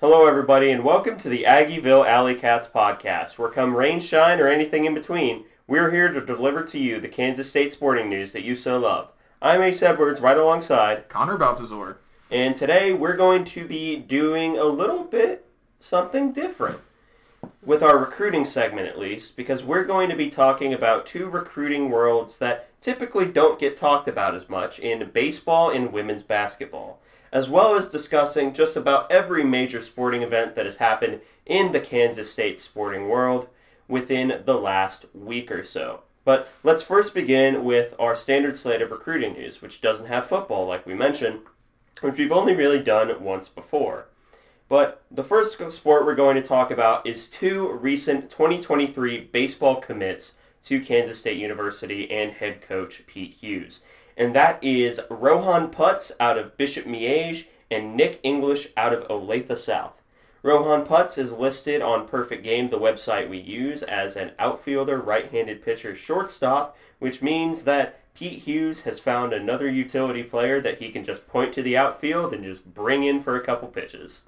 Hello, everybody, and welcome to the Aggieville Alley Cats podcast, where come rain, shine, or anything in between, we're here to deliver to you the Kansas State sporting news that you so love. I'm Ace Edwards, right alongside, Connor Baltazar. and today we're going to be doing a little bit something different with our recruiting segment, at least, because we're going to be talking about two recruiting worlds that typically don't get talked about as much in baseball and women's basketball as well as discussing just about every major sporting event that has happened in the Kansas State sporting world within the last week or so. But let's first begin with our standard slate of recruiting news, which doesn't have football, like we mentioned, which we've only really done once before. But the first sport we're going to talk about is two recent 2023 baseball commits to Kansas State University and head coach Pete Hughes and that is Rohan Putz out of Bishop Miege and Nick English out of Olathe South. Rohan Putz is listed on Perfect Game, the website we use, as an outfielder, right-handed pitcher, shortstop, which means that Pete Hughes has found another utility player that he can just point to the outfield and just bring in for a couple pitches.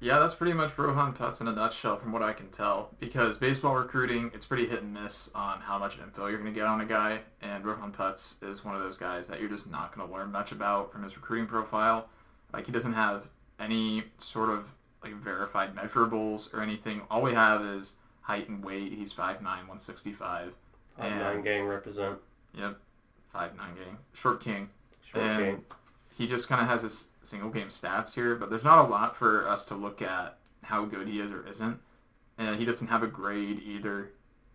Yeah, that's pretty much Rohan Putz in a nutshell from what I can tell. Because baseball recruiting, it's pretty hit and miss on how much info you're going to get on a guy. And Rohan Putz is one of those guys that you're just not going to learn much about from his recruiting profile. Like, he doesn't have any sort of like verified measurables or anything. All we have is height and weight. He's 5'9", 165. And nine gang represent. Yep, 5'9 gang. Short king. Short and gang. he just kind of has his single game stats here, but there's not a lot for us to look at how good he is or isn't. And he doesn't have a grade either.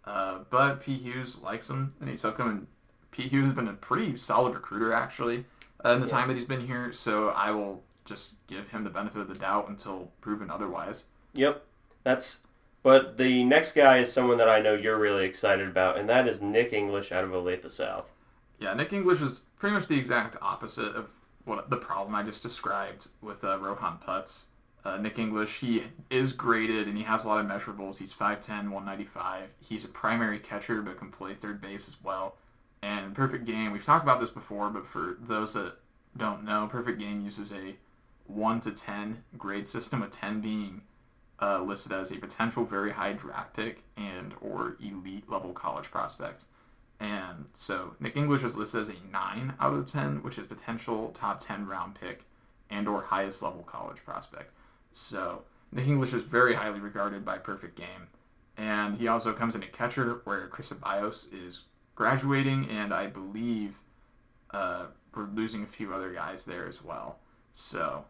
Uh, but Pete Hughes likes him, and he took him. And Pete Hughes has been a pretty solid recruiter actually uh, in the Yeah. time that he's been here. So I will just give him the benefit of the doubt until proven otherwise. Yep, that's. But the next guy is someone that I know you're really excited about, and that is Nick English out of Olathe South. Yeah, Nick English is pretty much the exact opposite of what the problem I just described with uh, Rohan Putz. Uh, Nick English, he is graded and he has a lot of measurables. He's 5'10", 195. He's a primary catcher but can play third base as well. And Perfect Game, we've talked about this before, but for those that don't know, Perfect Game uses a 1 to 10 grade system, with 10 being uh, listed as a potential very high draft pick and or elite level college prospect. And so Nick English is listed as a 9 out of 10, which is potential top 10 round pick and or highest level college prospect. So Nick English is very highly regarded by Perfect Game. And he also comes in at catcher where Chris Abios is graduating and I believe uh, we're losing a few other guys there as well. So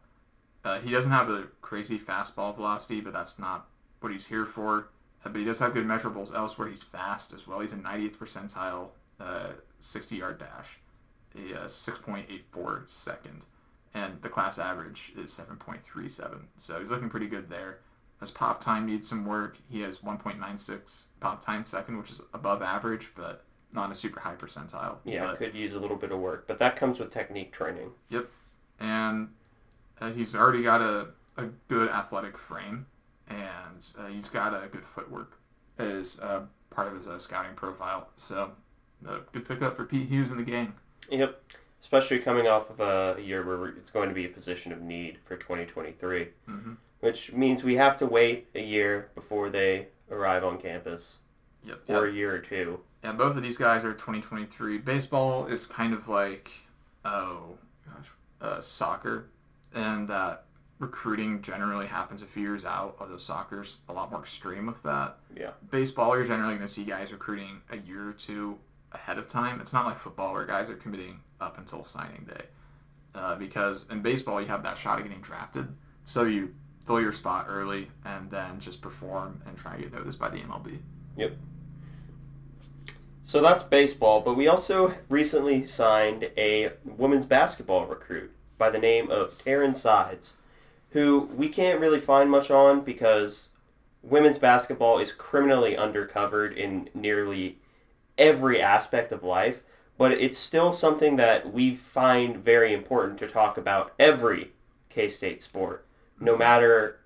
uh, he doesn't have a crazy fastball velocity, but that's not what he's here for. Uh, but he does have good measurables elsewhere. He's fast as well. He's a 90th percentile uh, 60 yard dash, a uh, 6.84 second, and the class average is 7.37. So he's looking pretty good there. His pop time needs some work. He has 1.96 pop time second, which is above average, but not a super high percentile. Yeah, But- could use a little bit of work, but that comes with technique training. Yep, and uh, he's already got a, a good athletic frame, and uh, he's got a good footwork as uh, part of his uh, scouting profile. So, uh, good pickup for Pete Hughes in the game. Yep, especially coming off of a year where it's going to be a position of need for 2023, Mhm. which means we have to wait a year before they arrive on campus, Yep. or a year or two. yeah, both of these guys are 2023. Baseball is kind of like, oh gosh, uh, soccer, and that recruiting generally happens a few years out, although soccer's a lot more extreme with that. Yeah. baseball, you're generally going to see guys recruiting a year or two ahead of time. It's not like football where guys are committing up until signing day. Uh, because in baseball, you have that shot of getting drafted. So you fill your spot early and then just perform and try to get noticed by the MLB. Yep. So that's baseball, but we also recently signed a women's basketball recruit by the name of Taryn Sides, who we can't really find much on because women's basketball is criminally undercovered in nearly every aspect of life, but it's still something that we find very important to talk about every K State sport, no mm-hmm. matter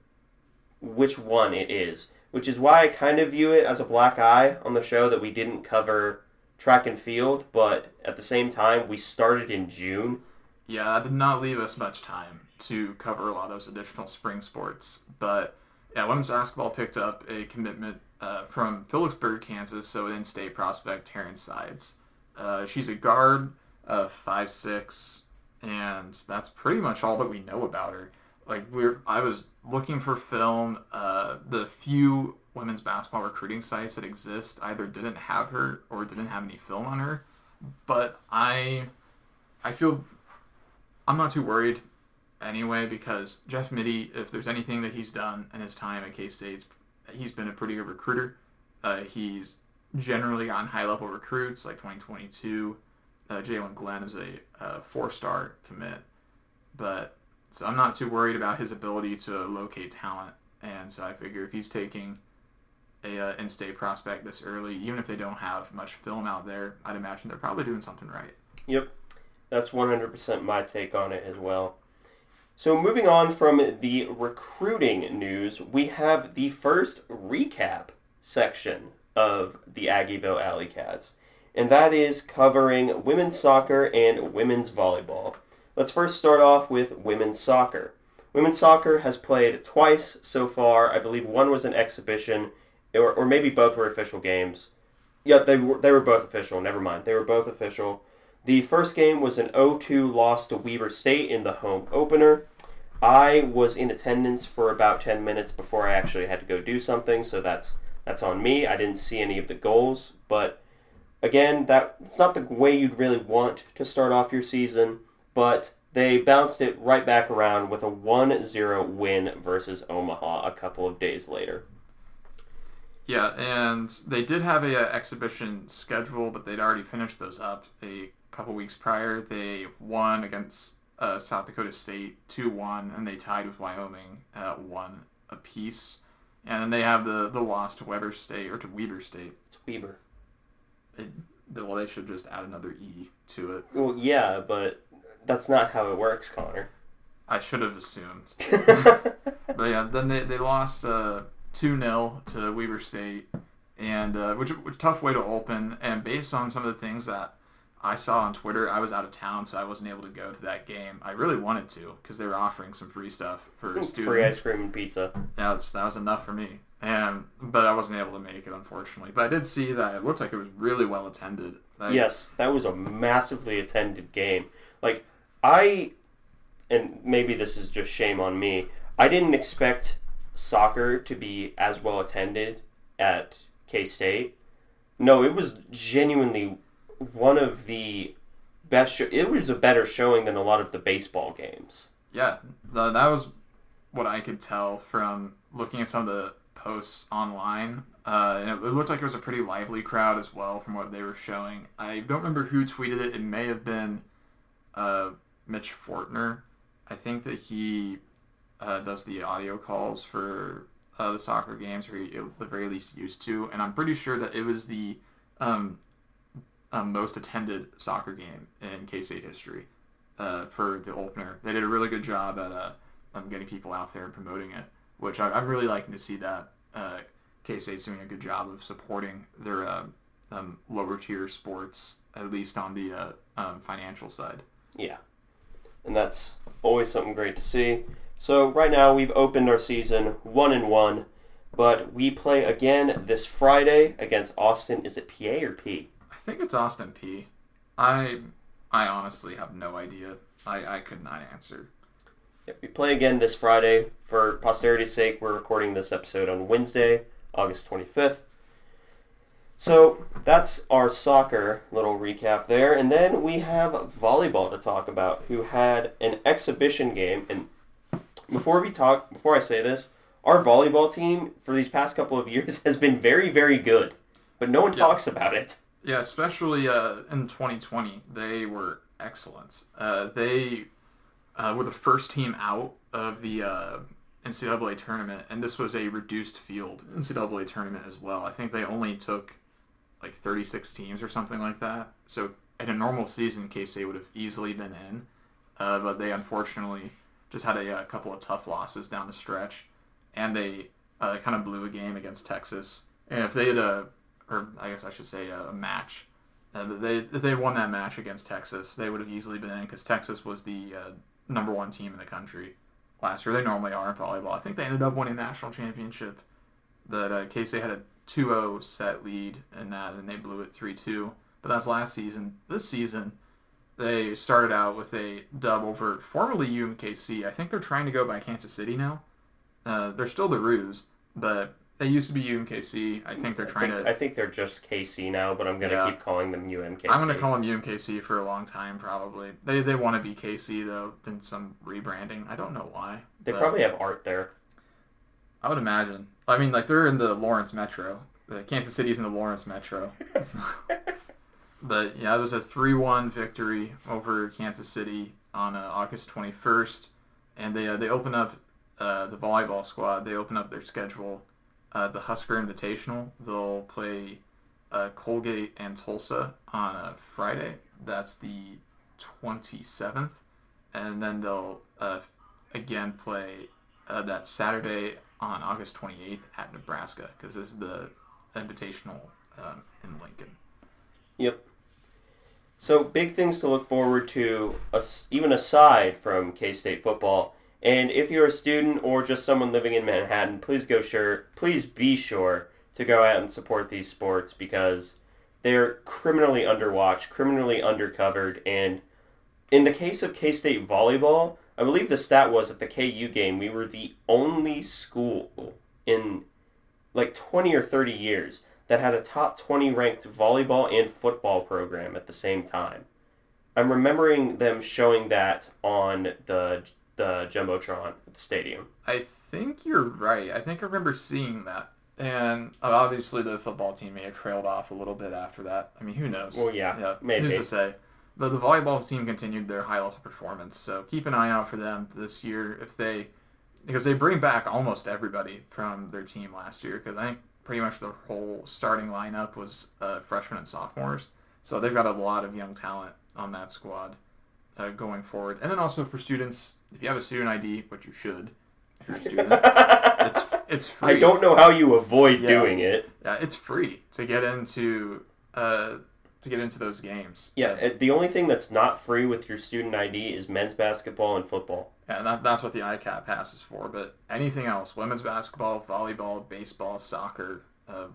which one it is. Which is why I kind of view it as a black eye on the show that we didn't cover track and field, but at the same time, we started in June. Yeah, that did not leave us much time. To cover a lot of those additional spring sports. But yeah, women's basketball picked up a commitment uh, from Phillipsburg, Kansas, so an in-state prospect, Taryn Sides. Uh, she's a guard of five six, and that's pretty much all that we know about her. Like we're, I was looking for film. Uh, the few women's basketball recruiting sites that exist either didn't have her or didn't have any film on her. But I, I feel, I'm not too worried anyway because Jeff Mittie, if there's anything that he's done in his time at K State, he's been a pretty good recruiter. Uh, he's generally gotten high level recruits like 2022. Uh, Jalen Glenn is a, a four star commit, but so I'm not too worried about his ability to locate talent. And so I figure if he's taking a uh, in-state prospect this early, even if they don't have much film out there, I'd imagine they're probably doing something right. Yep, that's 100% my take on it as well. So moving on from the recruiting news, we have the first recap section of the Aggieville Alley Cats, and that is covering women's soccer and women's volleyball. Let's first start off with women's soccer. Women's soccer has played twice so far. I believe one was an exhibition, or, or maybe both were official games. Yeah, they were, they were both official. Never mind. They were both official. The first game was an 0-2 loss to Weber State in the home opener. I was in attendance for about 10 minutes before I actually had to go do something, so that's that's on me. I didn't see any of the goals, but again, that it's not the way you'd really want to start off your season but they bounced it right back around with a 1-0 win versus Omaha a couple of days later. Yeah, and they did have a, a uh, exhibition schedule, but they'd already finished those up a couple weeks prior. They won against uh, South Dakota State 2-1, and they tied with Wyoming at 1 apiece. And then they have the, the loss to Weber State, or to Weber State. It's Weber. It, well, they should just add another E to it. Well, yeah, but that's not how it works, Connor. I should have assumed. but yeah, then they, they lost uh, 2 0 to Weber State, and uh, which was tough way to open. And based on some of the things that I saw on Twitter, I was out of town, so I wasn't able to go to that game. I really wanted to because they were offering some free stuff for Ooh, students. Free ice cream and pizza. Yeah, that was enough for me. And but I wasn't able to make it, unfortunately. But I did see that it looked like it was really well attended. Like, yes, that was a massively attended game. Like I, and maybe this is just shame on me, I didn't expect soccer to be as well attended at K State. No, it was genuinely one of the best. Show- it was a better showing than a lot of the baseball games. Yeah, the, that was what I could tell from looking at some of the posts online. Uh, and it, it looked like it was a pretty lively crowd as well from what they were showing. I don't remember who tweeted it. It may have been uh, Mitch Fortner. I think that he uh, does the audio calls for uh, the soccer games, or he, at the very least used to. And I'm pretty sure that it was the um, um, most attended soccer game in K State history uh, for the opener. They did a really good job at uh, um, getting people out there and promoting it, which I, am really liking to see that uh, K State's doing a good job of supporting their uh, um, lower tier sports, at least on the uh, um, financial side. Yeah and that's always something great to see. So right now we've opened our season one and one, but we play again this Friday against Austin. Is it PA or P? I think it's Austin P. I I honestly have no idea. I, I could not answer. Yeah, we play again this Friday. For posterity's sake, we're recording this episode on Wednesday, August 25th. So that's our soccer little recap there. And then we have volleyball to talk about, who had an exhibition game. And before we talk, before I say this, our volleyball team for these past couple of years has been very, very good, but no one yeah. talks about it. Yeah, especially uh, in 2020, they were excellent. Uh, they uh, were the first team out of the uh, NCAA tournament, and this was a reduced field NCAA tournament as well. I think they only took like 36 teams or something like that. So in a normal season, K State would have easily been in, uh, but they unfortunately just had a, a, couple of tough losses down the stretch, and they uh, kind of blew a game against Texas. And if they had a, or I guess I should say a match, uh, they they won that match against Texas, they would have easily been in because Texas was the uh, number one team in the country last year. They normally are in volleyball. I think they ended up winning national championship. That uh, K had a 2-0 set lead in that, and they blew it 3-2. But that's last season. This season, they started out with a dub over formerly UMKC. I think they're trying to go by Kansas City now. Uh, they're still the Roos, but they used to be UMKC. I think they're I trying think, to. I think they're just KC now, but I'm gonna Yeah. keep calling them UMKC. I'm gonna call them UMKC for a long time, probably. They they want to be KC though, in some rebranding. I don't know why. They probably have art there. I would imagine. I mean, like they're in the Lawrence Metro. The Kansas City's in the Lawrence Metro. So- but yeah, it was a three-one victory over Kansas City on uh, August 21st, and they uh, they open up uh, the volleyball squad. They open up their schedule. Uh, the Husker Invitational. They'll play uh, Colgate and Tulsa on a Friday. That's the 27th, and then they'll uh, again play uh, that Saturday on August 28th at Nebraska because this is the Invitational um, in Lincoln. Yep. So big things to look forward to, even aside from K State football. And if you're a student or just someone living in Manhattan, please go sure, please be sure to go out and support these sports because they're criminally underwatched, criminally undercovered, and in the case of K State volleyball, I believe the stat was at the KU game we were the only school in like 20 or 30 years that had a top 20 ranked volleyball and football program at the same time. I'm remembering them showing that on the the jumbotron at the stadium. I think you're right. I think I remember seeing that. And uh, obviously, the football team may have trailed off a little bit after that. I mean, who knows? Well, yeah, yeah, maybe. Who's to say? But the volleyball team continued their high level performance, so keep an eye out for them this year if they, because they bring back almost everybody from their team last year. Because I think pretty much the whole starting lineup was uh, freshmen and sophomores, so they've got a lot of young talent on that squad uh, going forward. And then also for students, if you have a student ID, which you should, if you're a student, it's it's free. I don't know how you avoid Yeah. doing it. Yeah, it's free to get into uh, to get into those games. Yeah, the only thing that's not free with your student ID is men's basketball and football. Yeah, and that, that's what the ICAP pass is for. But anything else, women's basketball, volleyball, baseball, soccer, uh,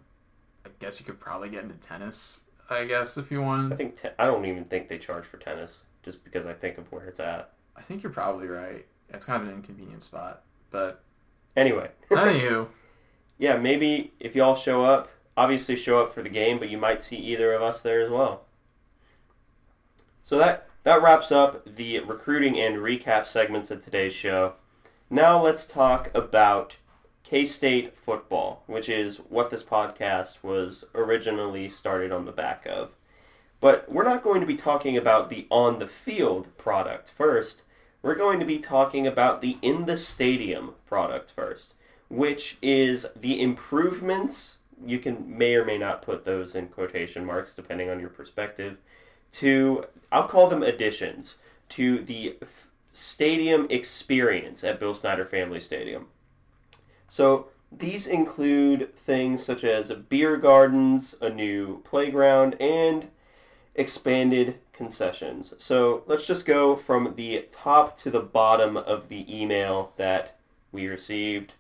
I guess you could probably get into tennis. I guess if you want. I think te- I don't even think they charge for tennis just because I think of where it's at. I think you're probably right. It's kind of an inconvenient spot, but Anyway, anywho, yeah, maybe if y'all show up, obviously show up for the game, but you might see either of us there as well. So that that wraps up the recruiting and recap segments of today's show. Now let's talk about K-State football, which is what this podcast was originally started on the back of. But we're not going to be talking about the on the field product first. We're going to be talking about the in the stadium product first, which is the improvements. You can may or may not put those in quotation marks depending on your perspective. To I'll call them additions to the stadium experience at Bill Snyder Family Stadium. So these include things such as beer gardens, a new playground, and expanded concessions. So let's just go from the top to the bottom of the email that we received.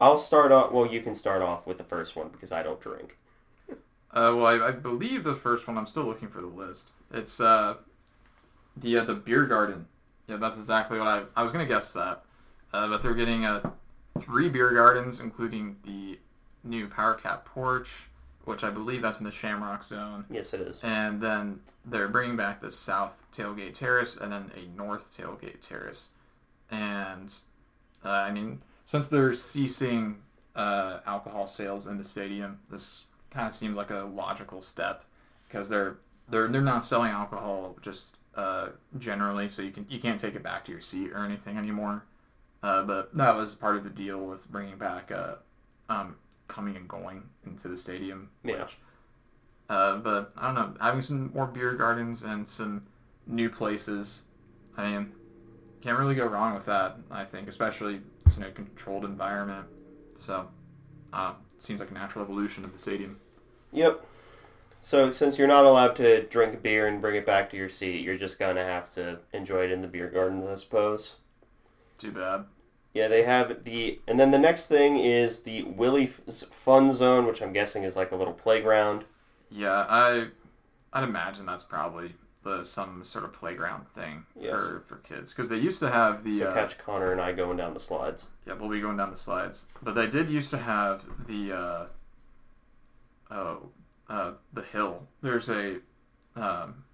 I'll start off. Well, you can start off with the first one because I don't drink. uh, well, I, I believe the first one. I'm still looking for the list. It's uh, the uh, the beer garden. Yeah, that's exactly what I I was gonna guess that. Uh, but they're getting uh, three beer gardens, including the new PowerCat porch, which I believe that's in the Shamrock Zone. Yes, it is. And then they're bringing back the south tailgate terrace and then a north tailgate terrace. And uh, I mean, since they're ceasing uh, alcohol sales in the stadium, this kind of seems like a logical step because they're they're they're not selling alcohol just uh, generally, so you can you can't take it back to your seat or anything anymore. Uh, but that was part of the deal with bringing back uh, um, coming and going into the stadium, Yeah. which uh, but I don't know, having some more beer gardens and some new places, I mean, can't really go wrong with that. I think, especially it's in a controlled environment. So, uh, seems like a natural evolution of the stadium. Yep. So since you're not allowed to drink beer and bring it back to your seat, you're just gonna have to enjoy it in the beer gardens, I suppose. Too bad. Yeah, they have the, and then the next thing is the Willie F- Fun Zone, which I'm guessing is like a little playground. Yeah, I I'd imagine that's probably the some sort of playground thing Yes. for for kids because they used to have the So uh, catch Connor and I going down the slides. yeah we'll be going down the slides but they did used to have the uh, oh uh, the hill there's a um,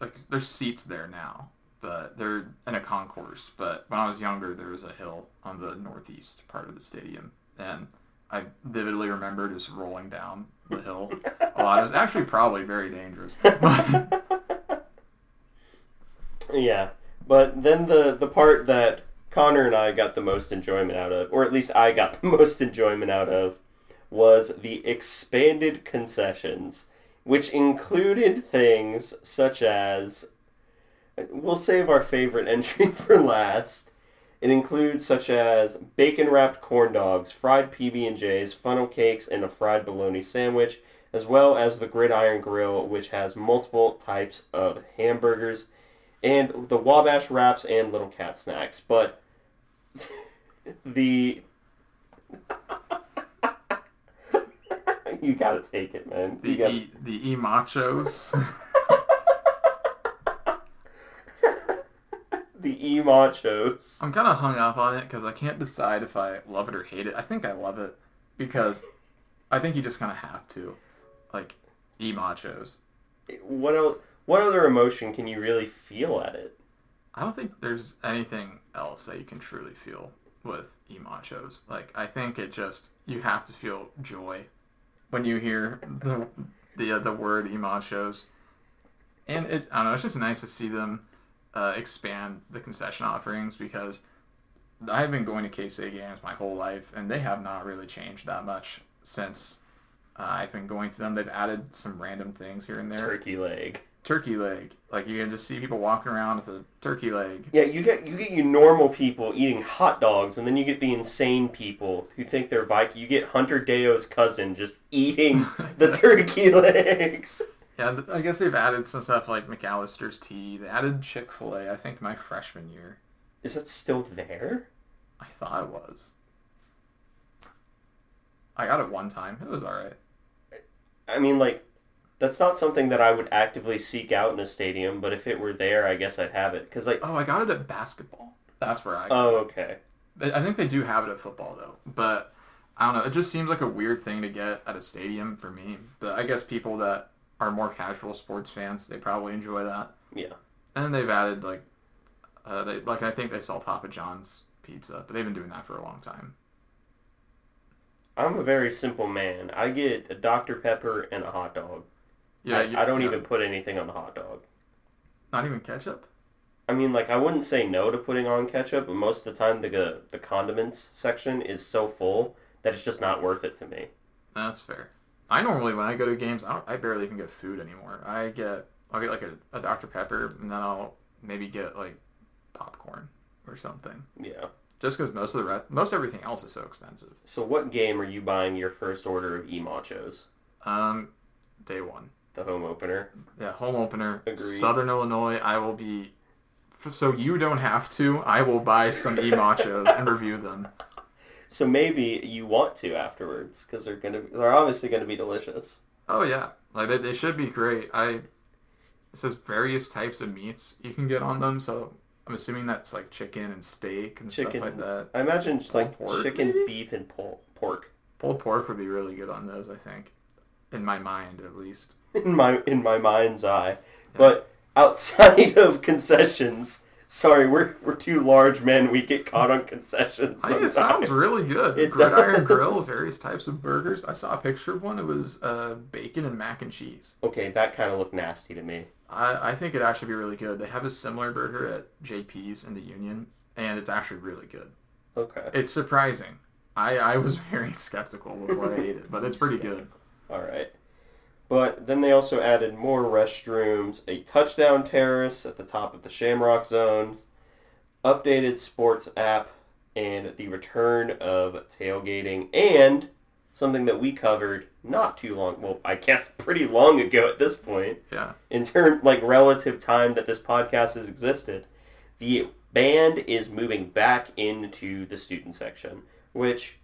like there's seats there now but they're in a concourse but when I was younger there was a hill on the northeast part of the stadium and I vividly remember just rolling down the hill a lot. It was actually probably very dangerous. Yeah, but then the the part that Connor and I got the most enjoyment out of, or at least I got the most enjoyment out of, was the expanded concessions, which included things such as we'll save our favorite entry for last. It includes such as bacon wrapped corn dogs, fried PB and J's, funnel cakes, and a fried bologna sandwich, as well as the Gridiron Grill, which has multiple types of hamburgers, and the Wabash wraps and little cat snacks. But the you gotta take it, man. the You gotta- e, the e machos. The e machos. I'm kind of hung up on it because I can't decide if I love it or hate it. I think I love it because I think you just kind of have to, like e machos. What else? What other emotion can you really feel at it? I don't think there's anything else that you can truly feel with e machos. Like I think it just you have to feel joy when you hear the the uh, the word e machos, and it I don't know. It's just nice to see them uh, expand the concession offerings because I've been going to K State games my whole life, and they have not really changed that much since uh, I've been going to them. They've added some random things here and there. Turkey leg. Turkey leg, like you can just see people walking around with a turkey leg. Yeah, you get you get you normal people eating hot dogs, and then you get the insane people who think they're Viking. You get Hunter Deo's cousin just eating the turkey legs. Yeah, I guess they've added some stuff like McAlister's tea. They added Chick Fil A. I think my freshman year. Is that still there? I thought it was. I got it one time. It was all right. I mean, like, that's not something that I would actively seek out in a stadium. But if it were there, I guess I'd have it. Cause like, Oh, I got it at basketball. That's where I. oh, okay. I I think they do have it at football though, but I don't know. It just seems like a weird thing to get at a stadium for me. But I guess people that are more casual sports fans, they probably enjoy that. Yeah. And they've added like, uh, they like I think they sell Papa John's pizza, but they've been doing that for a long time. I'm a very simple man. I get a Dr Pepper and a hot dog. Yeah, I, you- I don't yeah. even put anything on the hot dog. Not even ketchup. I mean, like, I wouldn't say no to putting on ketchup, but most of the time the the condiments section is so full that it's just not worth it to me. That's fair. I normally when I go to games, I, don't, I barely even get food anymore. I get I'll get like a, a Dr Pepper, and then I'll maybe get like popcorn or something. Yeah. Just because most of the rest, most everything else is so expensive. So, what game are you buying your first order of e machos? Um, day one, The home opener. yeah, home opener, Agreed. Southern Illinois. I will be, so you don't have to. I will buy some e machos and review them. So maybe you want to afterwards because they're gonna they're obviously gonna be delicious. Oh yeah, like they, they should be great. I it says various types of meats you can get on them, so I'm assuming that's like chicken and steak and Chicken. stuff like that. I imagine just like pork, chicken, maybe? beef, and por- pork. Pulled pork would be really good on those, I think, in my mind at least. in my in my mind's eye. But outside of concessions, sorry, we're we're two large men. We get caught on concessions. I think it sounds really good. It Gridiron. Grill, various types of burgers. I saw a picture of one. It was uh, bacon and mac and cheese. Okay, that kind of looked nasty to me. I, I think it'd actually be really good. They have a similar burger at JP's in the Union, and it's actually really good. Okay, It's surprising. I, I was very skeptical before I ate it, but it's pretty good. all right. But then they also added more restrooms, a touchdown terrace at the top of the Shamrock Zone, updated sports app, and the return of tailgating and something that we covered not too long. Well, I guess pretty long ago at this point. Yeah. In term like relative time that this podcast has existed, the band is moving back into the student section, which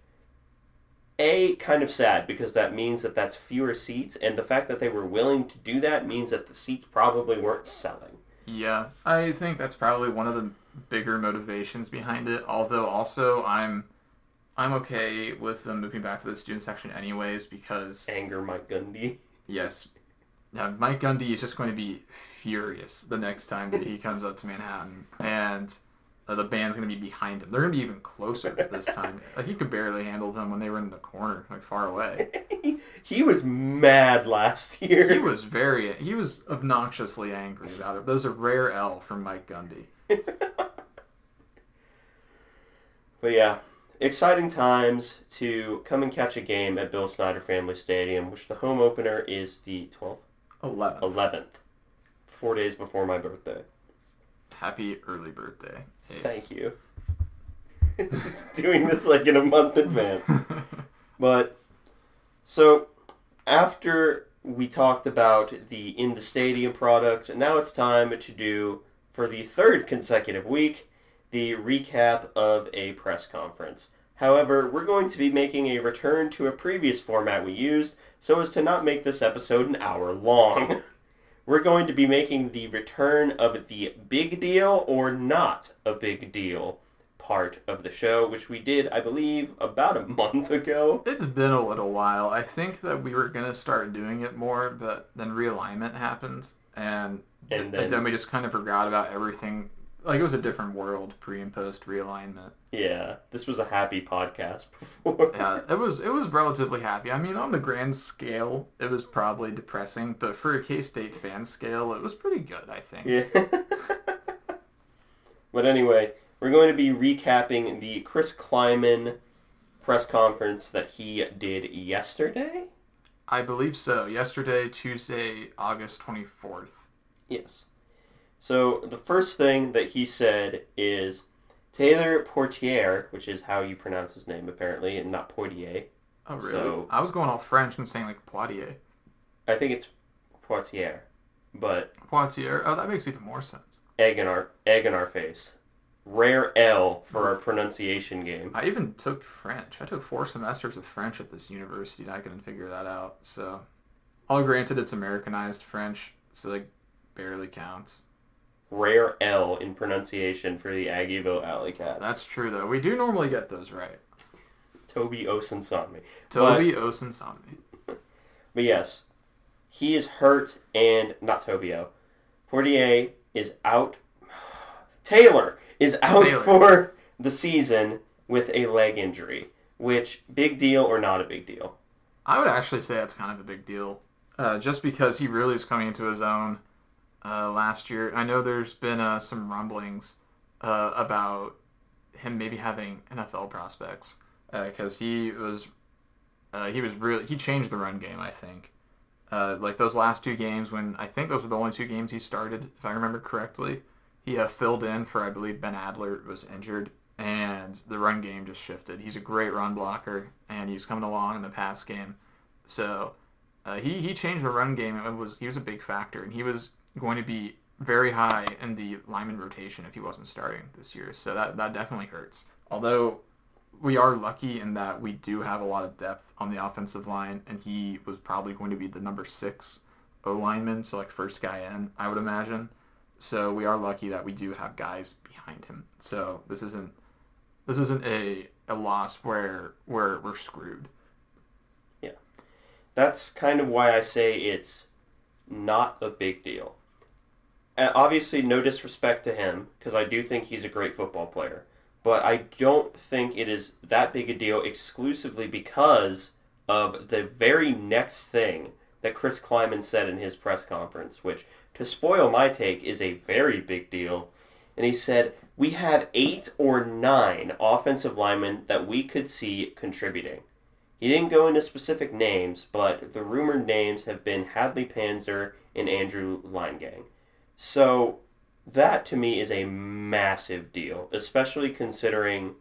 a kind of sad because that means that that's fewer seats, and the fact that they were willing to do that means that the seats probably weren't selling. Yeah, I think that's probably one of the bigger motivations behind it. Although also I'm I'm okay with them moving back to the student section anyways because Anger Mike Gundy. yes, now Mike Gundy is just going to be furious the next time that he comes up to Manhattan and uh, the band's going to be behind him. They're going to be even closer this time. Like he could barely handle them when they were in the corner, like far away. he was mad last year. He was very he was obnoxiously angry about it. Those are rare L from Mike Gundy. But yeah, exciting times to come and catch a game at Bill Snyder Family Stadium, which the home opener is the 12th, 11th. 11th, four days before my birthday. Happy early birthday. Ace. Thank you. Doing this like in a month advance. But so after we talked about the in the stadium product, now it's time to do for the third consecutive week the recap of a press conference. However, we're going to be making a return to a previous format we used so as to not make this episode an hour long. We're going to be making the return of the big deal or not a big deal part of the show, which we did, I believe, about a month ago. It's been a little while. I think that we were gonna start doing it more, but then realignment happens, and, And then, then- we just kind of forgot about everything. Like it was a different world pre and post realignment. Yeah, this was a happy podcast before. Yeah, it was it was relatively happy. I mean, on the grand scale, it was probably depressing, but for a K State fan scale, it was pretty good. I think. Yeah. but anyway, we're going to be recapping the Chris Klieman press conference that he did yesterday. I believe so. Yesterday, Tuesday, August twenty fourth. Yes. So the first thing that he said is Taylor Portier, which is how you pronounce his name apparently, and not Poitier. Oh really? So- I was going all French and saying like Poitier. I think it's Poitier, but Poitiers. Oh, that makes even more sense. egg in our egg in our face. Rare L for our pronunciation game. I even took French. I took four semesters of French at this university, and I couldn't figure that out. So, all granted, it's Americanized French, so like barely counts. Rare L in pronunciation for the Aggieville Alley Cats. That's true though. We do normally get those right. Toby Osunsami. Toby Osunsami. But yes, he is hurt and not Tobio. Portier is out. Taylor is out Taylor. for the season with a leg injury. Which big deal or not a big deal? I would actually say that's kind of a big deal, uh, just because he really is coming into his own uh, last year. I know there's been uh, some rumblings uh, about him maybe having NFL prospects because he was uh, he was really he changed the run game. I think uh, like those last two games when I think those were the only two games he started, if I remember correctly. He uh, filled in for I believe Ben Adler was injured, and the run game just shifted. He's a great run blocker, and he's coming along in the pass game. So uh, he he changed the run game. It was he was a big factor, and he was going to be very high in the lineman rotation if he wasn't starting this year. So that that definitely hurts. Although we are lucky in that we do have a lot of depth on the offensive line, and he was probably going to be the number six O lineman, so like first guy in, I would imagine. So we are lucky that we do have guys behind him. So this isn't this isn't a, a loss where where we're screwed. Yeah. That's kind of why I say it's not a big deal. Obviously, no disrespect to him, because I do think he's a great football player. But I don't think it is that big a deal exclusively because of the very next thing that Chris Klieman said in his press conference, which, to spoil my take, is a very big deal. And he said, We have eight or nine offensive linemen that we could see contributing. He didn't go into specific names, but the rumored names have been Hadley Panzer and Andrew Leingang. So that to me is a massive deal, especially considering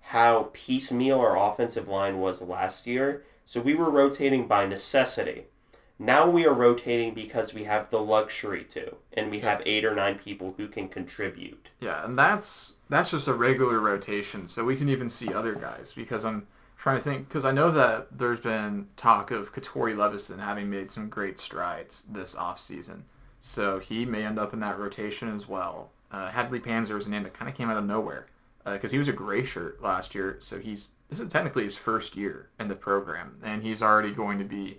how piecemeal our offensive line was last year. So we were rotating by necessity. Now we are rotating because we have the luxury to, and we have eight or nine people who can contribute. Yeah, and that's that's just a regular rotation, so we can even see other guys because I'm trying to think because I know that there's been talk of Katori Levison having made some great strides this offseason. So he may end up in that rotation as well. Uh, Hadley Panzer is a name that kind of came out of nowhere because uh, he was a gray shirt last year. So he's this is technically his first year in the program, and he's already going to be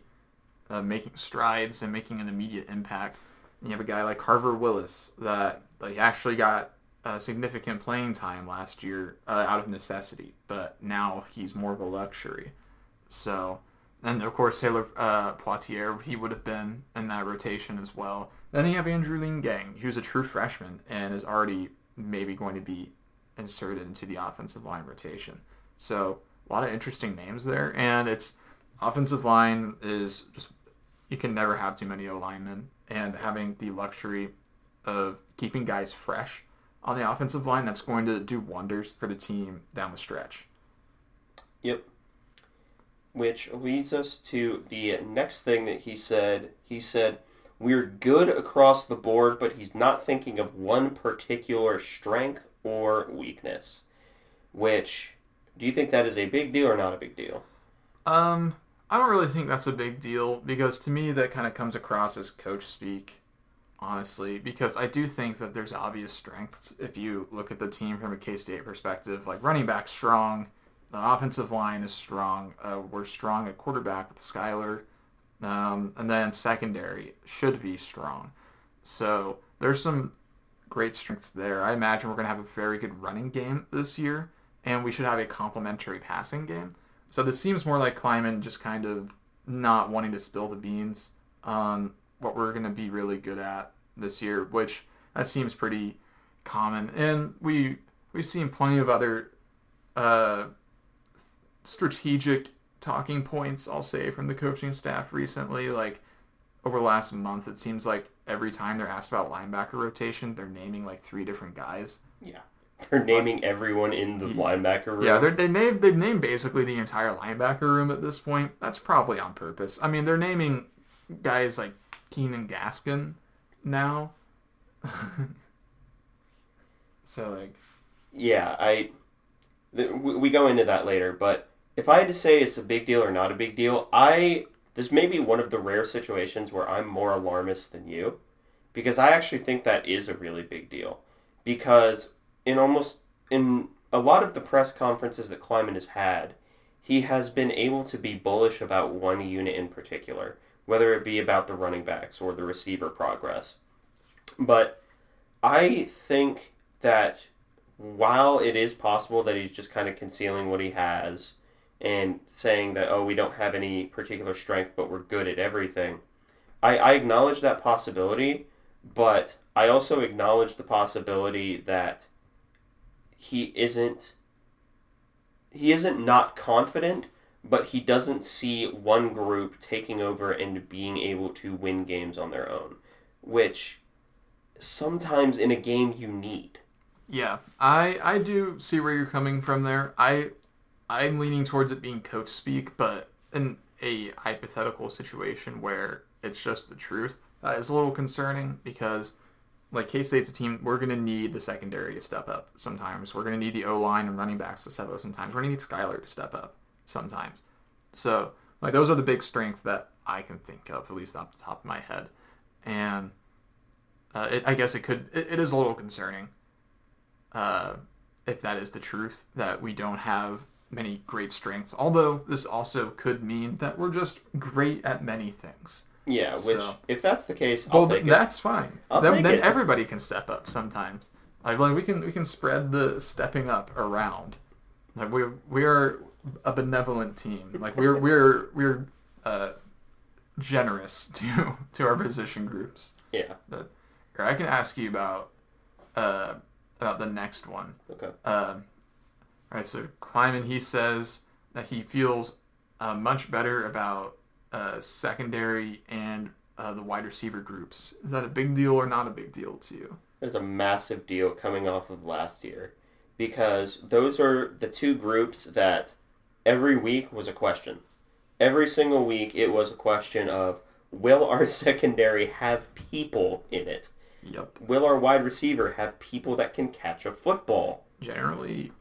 uh, making strides and making an immediate impact. And you have a guy like Carver Willis that like actually got uh, significant playing time last year uh, out of necessity, but now he's more of a luxury. So, and of course Taylor uh, Poitier, he would have been in that rotation as well. Then you have Andrew Leingang, who's a true freshman and is already maybe going to be inserted into the offensive line rotation. So a lot of interesting names there, and it's offensive line is just you can never have too many O linemen, and having the luxury of keeping guys fresh on the offensive line that's going to do wonders for the team down the stretch. Yep. Which leads us to the next thing that he said. He said, We're good across the board, but he's not thinking of one particular strength or weakness. Which, do you think that is a big deal or not a big deal? Um, I don't really think that's a big deal because to me that kind of comes across as coach speak honestly, because I do think that there's obvious strengths if you look at the team from a K State perspective. Like running back strong, the offensive line is strong. Uh, we're strong at quarterback with Skylar, um, and then secondary should be strong. So there's some great strengths there. I imagine we're going to have a very good running game this year, and we should have a complementary passing game. So this seems more like Klieman just kind of not wanting to spill the beans on what we're going to be really good at this year, which that seems pretty common. And we we've seen plenty of other uh, strategic talking points, I'll say, from the coaching staff recently. Like over the last month, it seems like every time they're asked about linebacker rotation, they're naming like three different guys. Yeah. They're naming everyone in the linebacker room. Yeah, they named they've named basically the entire linebacker room at this point. That's probably on purpose. I mean, they're naming guys like Keenan Gaskin now. so like, yeah, I th- we go into that later, but if I had to say it's a big deal or not a big deal, I this may be one of the rare situations where I'm more alarmist than you, because I actually think that is a really big deal, because in almost in a lot of the press conferences that Klieman has had, he has been able to be bullish about one unit in particular whether it be about the running backs or the receiver progress. But I think that while it is possible that he's just kind of concealing what he has and saying that, oh, we don't have any particular strength, but we're good at everything, I, I acknowledge that possibility, but I also acknowledge the possibility that he isn't he isn't not confident but he doesn't see one group taking over and being able to win games on their own, which sometimes in a game you need. Yeah, I I do see where you're coming from there. I I'm leaning towards it being coach speak, but in a hypothetical situation where it's just the truth, that is a little concerning because like K State's a team, we're gonna need the secondary to step up sometimes. We're gonna need the O line and running backs to step up sometimes. We're gonna need Skylar to step up sometimes. So, like, those are the big strengths that I can think of, at least off the top of my head. And uh, it, I guess it could, it, it is a little concerning uh, if that is the truth, that we don't have many great strengths. Although this also could mean that we're just great at many things. Yeah, which so, if that's the case, I'll well, take that's it. fine. I'll then, then everybody can step up sometimes. Like, like we can we can spread the stepping up around. Like we we are a benevolent team. Like we're we're we're uh, generous to to our position groups. Yeah. But here, I can ask you about uh, about the next one. Okay. Uh, all right. So Klieman he says that he feels uh, much better about uh, secondary and uh, the wide receiver groups. Is that a big deal or not a big deal to you? It's a massive deal coming off of last year because those are the two groups that every week was a question. every single week it was a question of will our secondary have people in it? Yep. Will our wide receiver have people that can catch a football? Generally,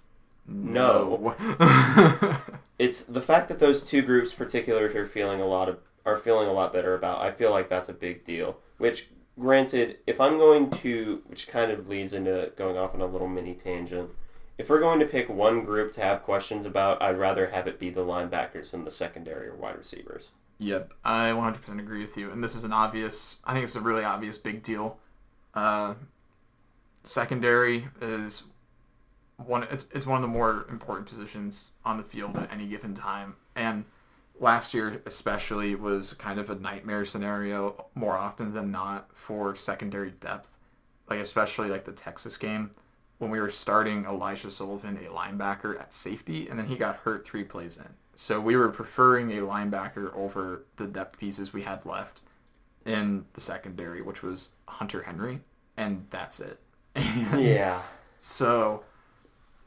No. It's the fact that those two groups particularly are feeling a lot of are feeling a lot better about. I feel like that's a big deal. Which granted, if I'm going to which kind of leads into going off on a little mini tangent. If we're going to pick one group to have questions about, I'd rather have it be the linebackers than the secondary or wide receivers. Yep, I 100% agree with you. And this is an obvious, I think it's a really obvious big deal. Uh, secondary is one, it's, it's one of the more important positions on the field at any given time. And last year, especially, was kind of a nightmare scenario more often than not for secondary depth. Like, especially like the Texas game when we were starting Elijah Sullivan, a linebacker at safety, and then he got hurt three plays in. So we were preferring a linebacker over the depth pieces we had left in the secondary, which was Hunter Henry, and that's it. Yeah. so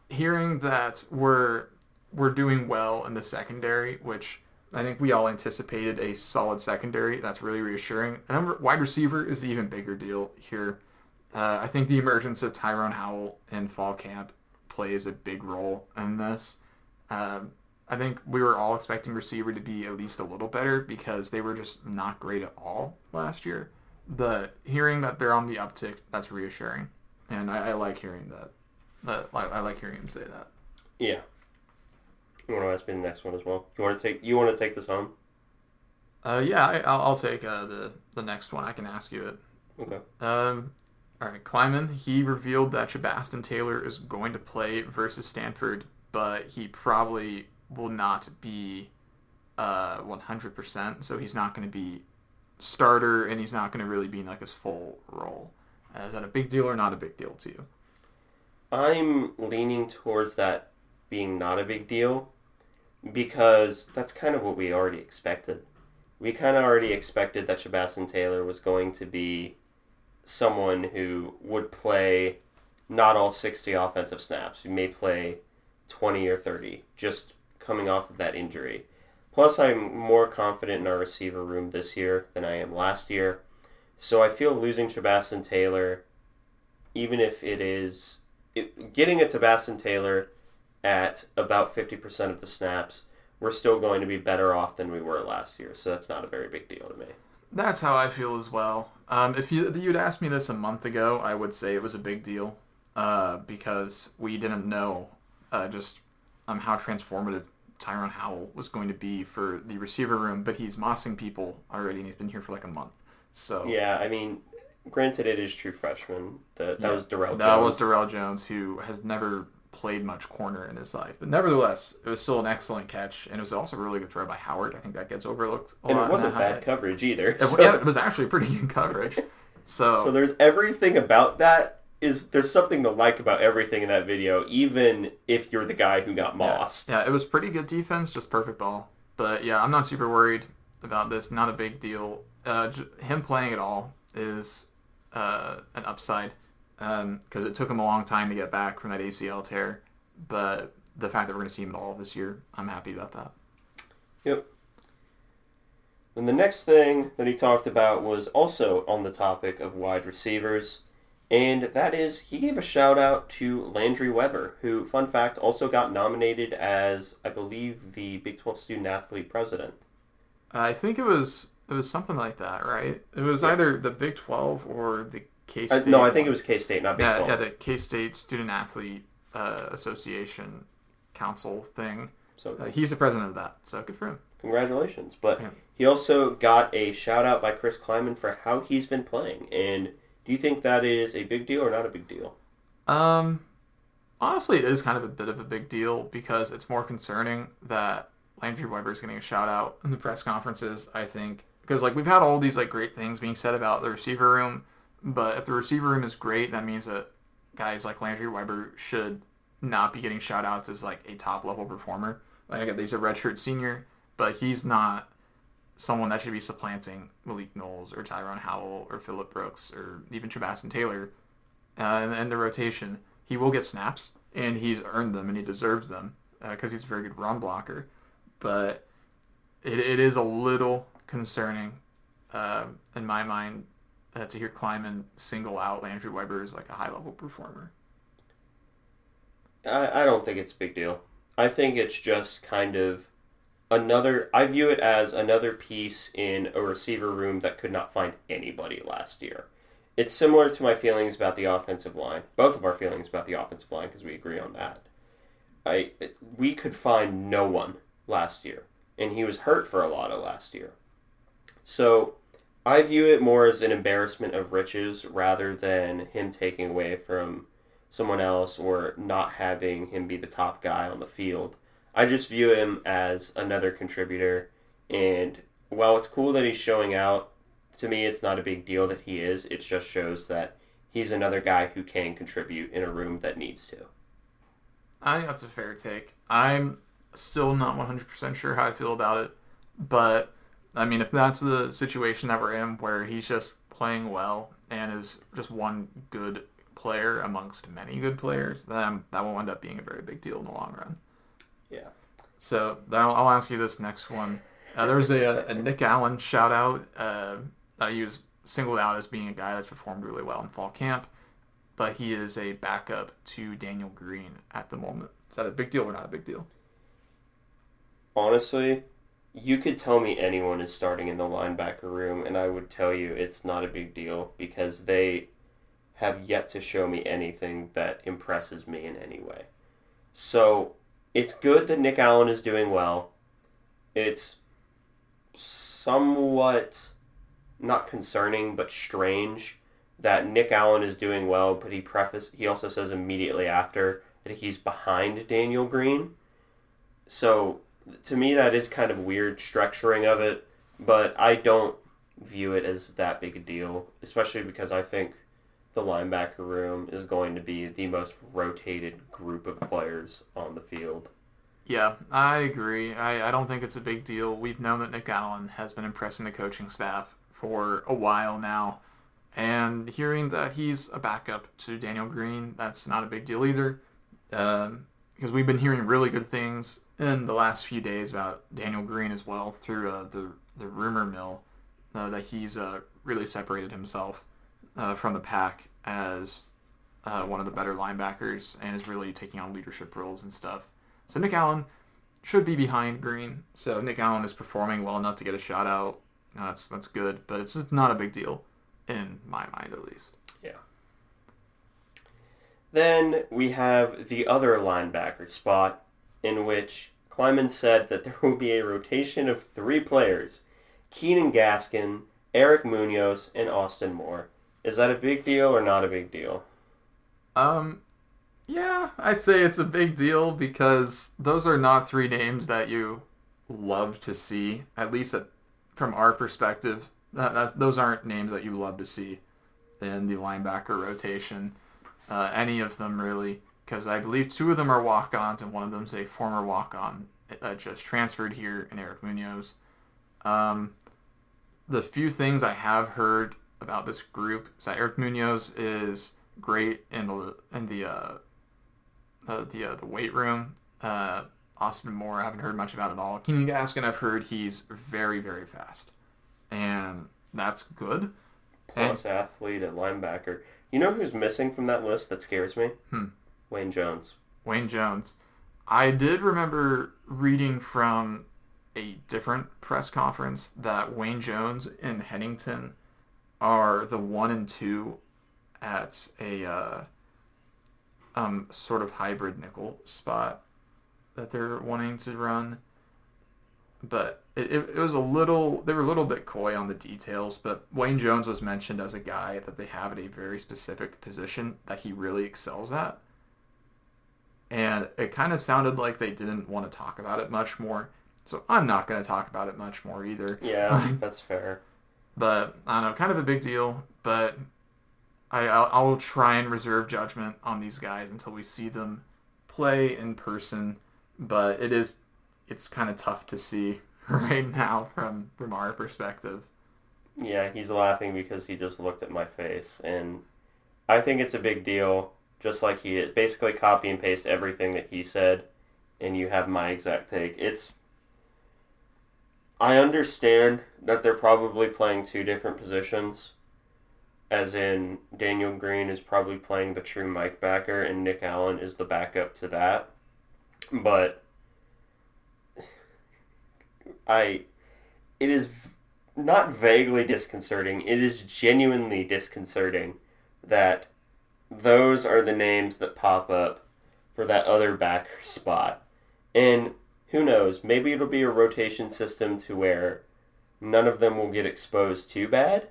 hearing that we're we're doing well in the secondary, which I think we all anticipated a solid secondary, that's really reassuring. And wide receiver is the even bigger deal here. Uh, I think the emergence of Tyrone Howell in fall camp plays a big role in this. Um, I think we were all expecting receiver to be at least a little better because they were just not great at all last year. But hearing that they're on the uptick, that's reassuring, and I, I like hearing that. I, I like hearing him say that. Yeah. You want to ask me the next one as well? You want to take you want to take this home? Uh, yeah, I, I'll, I'll take uh, the the next one. I can ask you it. Okay. Um, all right, Klieman. He revealed that Chabastin Taylor is going to play versus Stanford, but he probably will not be uh 100%. So he's not going to be starter, and he's not going to really be in like his full role. Uh, is that a big deal or not a big deal to you? I'm leaning towards that being not a big deal because that's kind of what we already expected. We kind of already expected that Chabastin Taylor was going to be someone who would play not all 60 offensive snaps. He may play 20 or 30 just coming off of that injury. Plus, I'm more confident in our receiver room this year than I am last year. So I feel losing Chabastin Taylor, even if it is it, getting it to Baston Taylor at about 50% of the snaps, we're still going to be better off than we were last year. So that's not a very big deal to me. That's how I feel as well. Um, if you you'd asked me this a month ago, I would say it was a big deal uh, because we didn't know uh, just um, how transformative Tyrone Howell was going to be for the receiver room. But he's mossing people already, and he's been here for like a month. So Yeah, I mean, granted, it is true freshman. The, that Yeah, was Darrell that Jones. was Darrell Jones, who has never played much corner in his life. But nevertheless, it was still an excellent catch, and it was also a really good throw by Howard. I think that gets overlooked. A and it wasn't that bad highlight. coverage either. It, So, yeah, it was actually pretty good coverage. So, so there's everything about that is there's something to like about everything in that video, even if you're the guy who got mossed. Yeah, it was pretty good defense, just perfect ball. But yeah, I'm not super worried about this. Not a big deal. Uh, j- him playing at all is uh, an upside because it took him a long time to get back from that ACL tear. But the fact that we're going to see him at all this year, I'm happy about that. Yep. And the next thing that he talked about was also on the topic of wide receivers, and that is he gave a shout out to Landry Weber, who, fun fact, also got nominated as, I believe, the Big 12 student athlete president. I think it was it was something like that, right? It was Yeah. either the Big 12 or the K Uh, State. no, I think it was K State, not Big yeah, 12. yeah, the K State Student Athlete uh, Association Council thing. so Uh, he's the president of that, so good for him. congratulations. But Yeah. he also got a shout out by Chris Klieman for how he's been playing. And do you think that is a big deal or not a big deal? Um, honestly, it is kind of a bit of a big deal because it's more concerning that Landry Weber is getting a shout out in the press conferences. I think because like we've had all these like great things being said about the receiver room, but if the receiver room is great, that means that guys like Landry Weber should not be getting shout outs as like a top level performer. Like I get he's a redshirt senior, but he's not someone that should be supplanting Malik Knowles or Tyrone Howell or Phillip Brooks or even Chabastin Taylor uh, in, in the rotation. He will get snaps, and he's earned them, and he deserves them because he's a very good run blocker. But it, it is a little concerning uh, in my mind uh, to hear Klieman single out Landry Weber as like a high level performer. I, I don't think it's a big deal. I think it's just kind of another. I view it as another piece in a receiver room that could not find anybody last year. It's similar to my feelings about the offensive line. Both of our feelings about the offensive line because we agree on that. I we could find no one last year, and he was hurt for a lot of last year. So I view it more as an embarrassment of riches rather than him taking away from someone else or not having him be the top guy on the field. I just view him as another contributor, and while it's cool that he's showing out, to me it's not a big deal that he is. It just shows that he's another guy who can contribute in a room that needs to. I think that's a fair take. I'm still not 100% sure how I feel about it, but I mean, if that's the situation that we're in where he's just playing well and is just one good player amongst many good players, then that will end up being a very big deal in the long run. Yeah. So I'll, I'll ask you this next one. Uh, there's a, a Nick Allen shout out. Uh, uh, he was singled out as being a guy that's performed really well in fall camp, but he is a backup to Daniel Green at the moment. Is that a big deal or not a big deal? Honestly, you could tell me anyone is starting in the linebacker room, and I would tell you it's not a big deal because they have yet to show me anything that impresses me in any way. So it's good that Nick Allen is doing well. It's somewhat not concerning but strange that Nick Allen is doing well, but he preface he also says immediately after that he's behind Daniel Green. So to me that is kind of weird structuring of it, but I don't view it as that big a deal, especially because I think the linebacker room is going to be the most rotated group of players on the field. Yeah, I agree. I, I don't think it's a big deal. We've known that Nick Allen has been impressing the coaching staff for a while now. And hearing that he's a backup to Daniel Green, that's not a big deal either. Um, because we've been hearing really good things in the last few days about Daniel Green as well through uh, the, the rumor mill uh, that he's uh, really separated himself uh, from the pack as uh, one of the better linebackers and is really taking on leadership roles and stuff. So Nick Allen should be behind Green. So Nick Allen is performing well enough to get a shot out. That's that's good, but it's, it's not a big deal in my mind at least. Yeah. Then we have the other linebacker spot in which Klieman said that there will be a rotation of three players Keenan Gaskin, Eric Munoz, and Austin Moore. Is that a big deal or not a big deal? Um, yeah, I'd say it's a big deal because those are not three names that you love to see, at least at, from our perspective. That, those aren't names that you love to see in the linebacker rotation. Uh, any of them, really, because I believe two of them are walk ons and one of them's a former walk on that just transferred here in Eric Munoz. Um, the few things I have heard about this group is that Eric Munoz is great in the in the uh, uh, the uh, the weight room. Uh, Austin Moore, I haven't heard much about at all. Keenan Gaskin, I've heard he's very very fast, and that's good. Plus and, athlete at linebacker. You know who's missing from that list that scares me? Hmm. Wayne Jones. Wayne Jones. I did remember reading from a different press conference that Wayne Jones and Hennington are the one and two at a uh, um, sort of hybrid nickel spot that they're wanting to run. But it, it, was a little, they were a little bit coy on the details, but Wayne Jones was mentioned as a guy that they have at a very specific position that he really excels at. And it kind of sounded like they didn't want to talk about it much more. So I'm not going to talk about it much more either. Yeah, that's fair. But I don't know, kind of a big deal. But I I'll, I'll try and reserve judgment on these guys until we see them play in person. But it is it's kind of tough to see right now from from our perspective. Yeah, he's laughing because he just looked at my face, and I think it's a big deal. Just like he basically copy and paste everything that he said, and you have my exact take. It's I understand that they're probably playing two different positions. As in, Daniel Green is probably playing the true Mike backer, and Nick Allen is the backup to that. But I, it is not vaguely disconcerting. It is genuinely disconcerting that those are the names that pop up for that other backer spot. And who knows, maybe it'll be a rotation system to where none of them will get exposed too bad.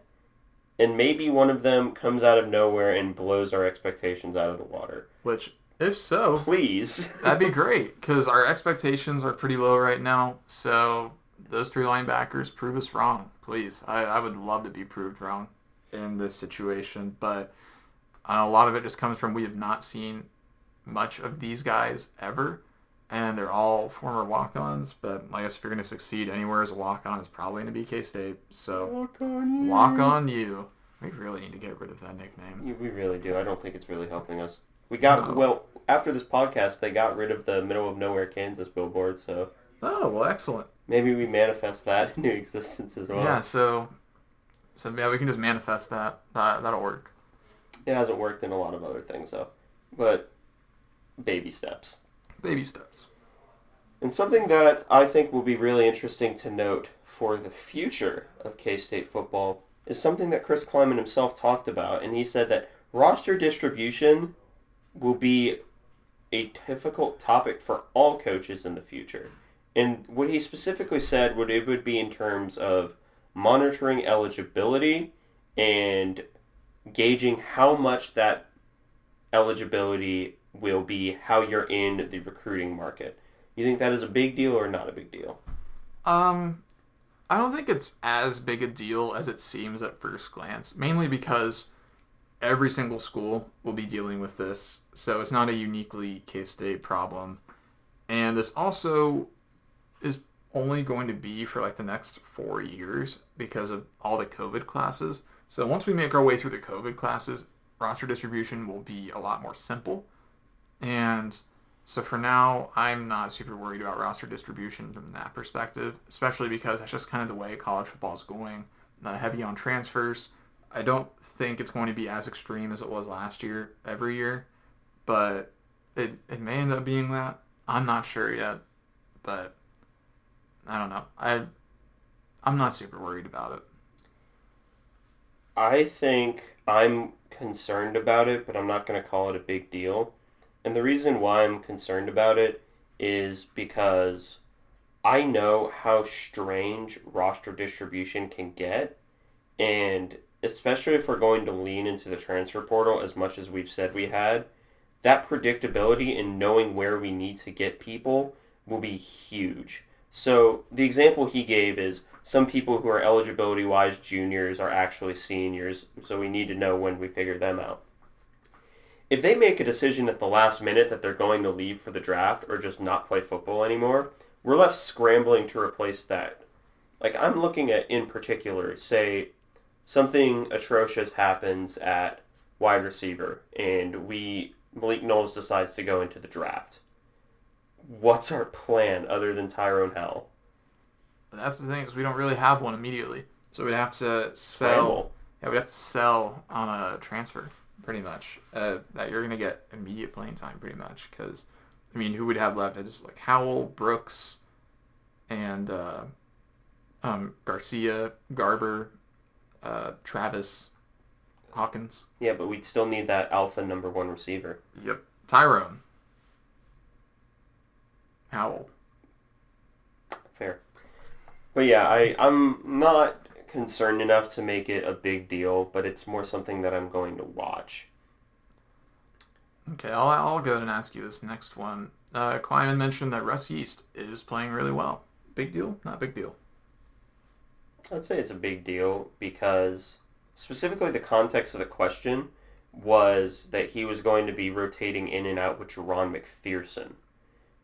And maybe one of them comes out of nowhere and blows our expectations out of the water. Which, if so, Please. that'd be great because our expectations are pretty low right now. So those three linebackers prove us wrong, please. I, I would love to be proved wrong in this situation, but uh, a lot of it just comes from we have not seen much of these guys ever, and they're all former walk-ons. But I guess if you're going to succeed anywhere as a walk-on, it's probably going to be K-State. So Walk on walk on you. We really need to get rid of that nickname. You- We really do. I don't think it's really helping us. We got No. well after this podcast. They got rid of the middle of nowhere Kansas billboard, so Oh well, excellent. maybe we manifest that into existence as well. Yeah. So, so yeah, we can just manifest that. That that'll work. It hasn't worked in a lot of other things though, but baby steps. Baby steps. And something that I think will be really interesting to note for the future of K State football is something that Chris Klieman himself talked about, and he said that roster distribution will be a difficult topic for all coaches in the future. And what he specifically said would it would be in terms of monitoring eligibility and gauging how much that eligibility will be how you're in the recruiting market. You think that is a big deal or not a big deal? Um, I don't think it's as big a deal as it seems at first glance. Mainly because every single school will be dealing with this, so it's not a uniquely K State problem. And this also is only going to be for like the next four years because of all the COVID classes. So once we make our way through the COVID classes, roster distribution will be a lot more simple. And so for now, I'm not super worried about roster distribution from that perspective, especially because that's just kind of the way college football is going. Uh, heavy on transfers. I don't think it's going to be as extreme as it was last year every year, but it, it may end up being that. I'm not sure yet, but I don't know. I I'm not super worried about it. I think I'm concerned about it, but I'm not going to call it a big deal. And the reason why I'm concerned about it is because I know how strange roster distribution can get. And especially if we're going to lean into the transfer portal as much as we've said we had, that predictability and knowing where we need to get people will be huge. So the example he gave is some people who are eligibility wise juniors are actually seniors, so we need to know when we figure them out. If they make a decision at the last minute that they're going to leave for the draft or just not play football anymore, we're left scrambling to replace that. Like I'm looking at in particular, say something atrocious happens at wide receiver and we Malik Knowles decides to go into the draft. What's our plan other than Tyrone Howell? But that's the thing is we don't really have one immediately, so we'd have to sell. Scramble. Yeah, we'd have to sell on a transfer, pretty much. Uh, that you're gonna get immediate playing time, pretty much. Because, I mean, who would have left? Just like Howell, Brooks, and uh, um, Garcia, Garber, uh, Travis, Hawkins. Yeah, but we'd still need that alpha number one receiver. Yep. Tyrone. Howell. Fair. But yeah, I, I'm not concerned enough to make it a big deal, but it's more something that I'm going to watch. Okay, I'll, I'll go ahead and ask you this next one. Uh, Klieman mentioned that Russ Yeast is playing really well. Big deal? Not big deal. I'd say it's a big deal because specifically the context of the question was that he was going to be rotating in and out with Jahron McPherson.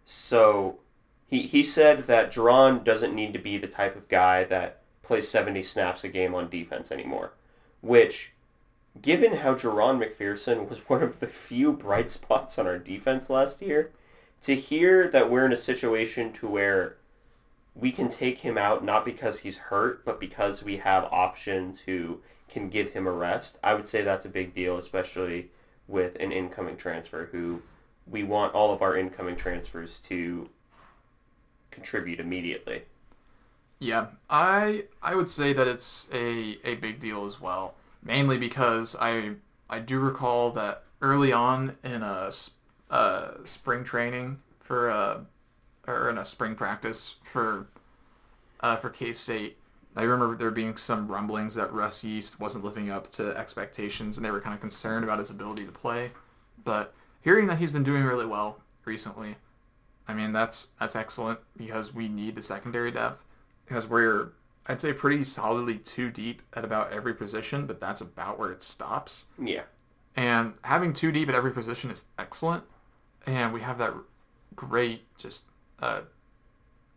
So he, he said that Jahron doesn't need to be the type of guy that plays 70 snaps a game on defense anymore, which given how Jahron McPherson was one of the few bright spots on our defense last year, to hear that we're in a situation to where we can take him out not because he's hurt, but because we have options who can give him a rest. I would say that's a big deal, especially with an incoming transfer who we want all of our incoming transfers to contribute immediately. Yeah, I I would say that it's a, a big deal as well. Mainly because I I do recall that early on in a uh, spring training for uh, or in a spring practice for uh, for K State, I remember there being some rumblings that Russ Yeast wasn't living up to expectations, and they were kind of concerned about his ability to play. But hearing that he's been doing really well recently, I mean that's that's excellent because we need the secondary depth because we're I'd say pretty solidly too deep at about every position, but that's about where it stops. Yeah. And having two deep at every position is excellent, and we have that great just uh,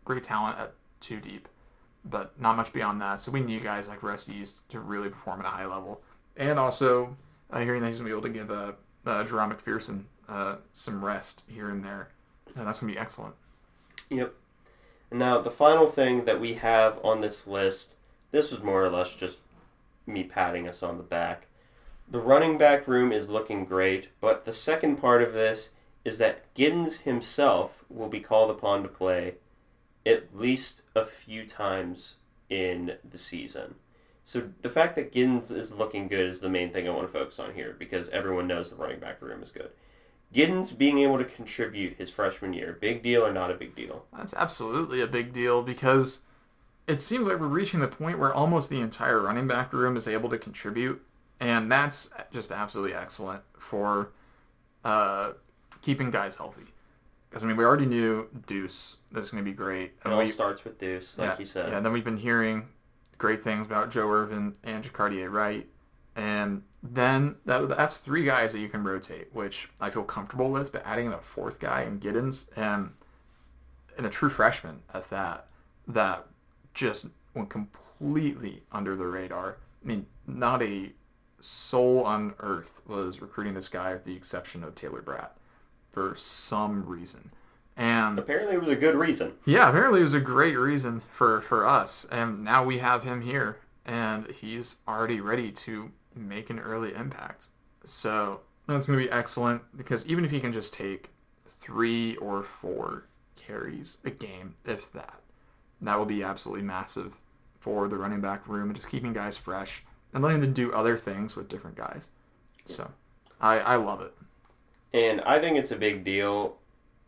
great talent at two deep, but not much beyond that. So we need guys like Russ to really perform at a high level, and also uh, hearing that he's gonna be able to give uh, uh, Jerome McPherson uh, some rest here and there, and that's gonna be excellent. Yep. Now, the final thing that we have on this list, this was more or less just me patting us on the back. The running back room is looking great, but the second part of this is that Giddens himself will be called upon to play at least a few times in the season. So the fact that Giddens is looking good is the main thing I want to focus on here because everyone knows the running back room is good. Giddens being able to contribute his freshman year, big deal or not a big deal? That's absolutely a big deal because it seems like we're reaching the point where almost the entire running back room is able to contribute, and that's just absolutely excellent for uh, keeping guys healthy. Because I mean, we already knew Deuce that's going to be great. It all starts with Deuce, like yeah, you said. Yeah, and then we've been hearing great things about Joe Ervin and Jacardia Wright, and then that, that's three guys that you can rotate, which I feel comfortable with. But adding in a fourth guy in Giddens and and a true freshman at that, that just went completely under the radar. I mean, not a soul on earth was recruiting this guy, with the exception of Taylor Bratt, for some reason. And apparently, it was a good reason. Yeah, apparently, it was a great reason for for us. And now we have him here, and he's already ready to make an early impact. So that's going to be excellent because even if he can just take three or four carries a game, if that, that will be absolutely massive for the running back room and just keeping guys fresh and letting them do other things with different guys. So I, I love it. And I think it's a big deal,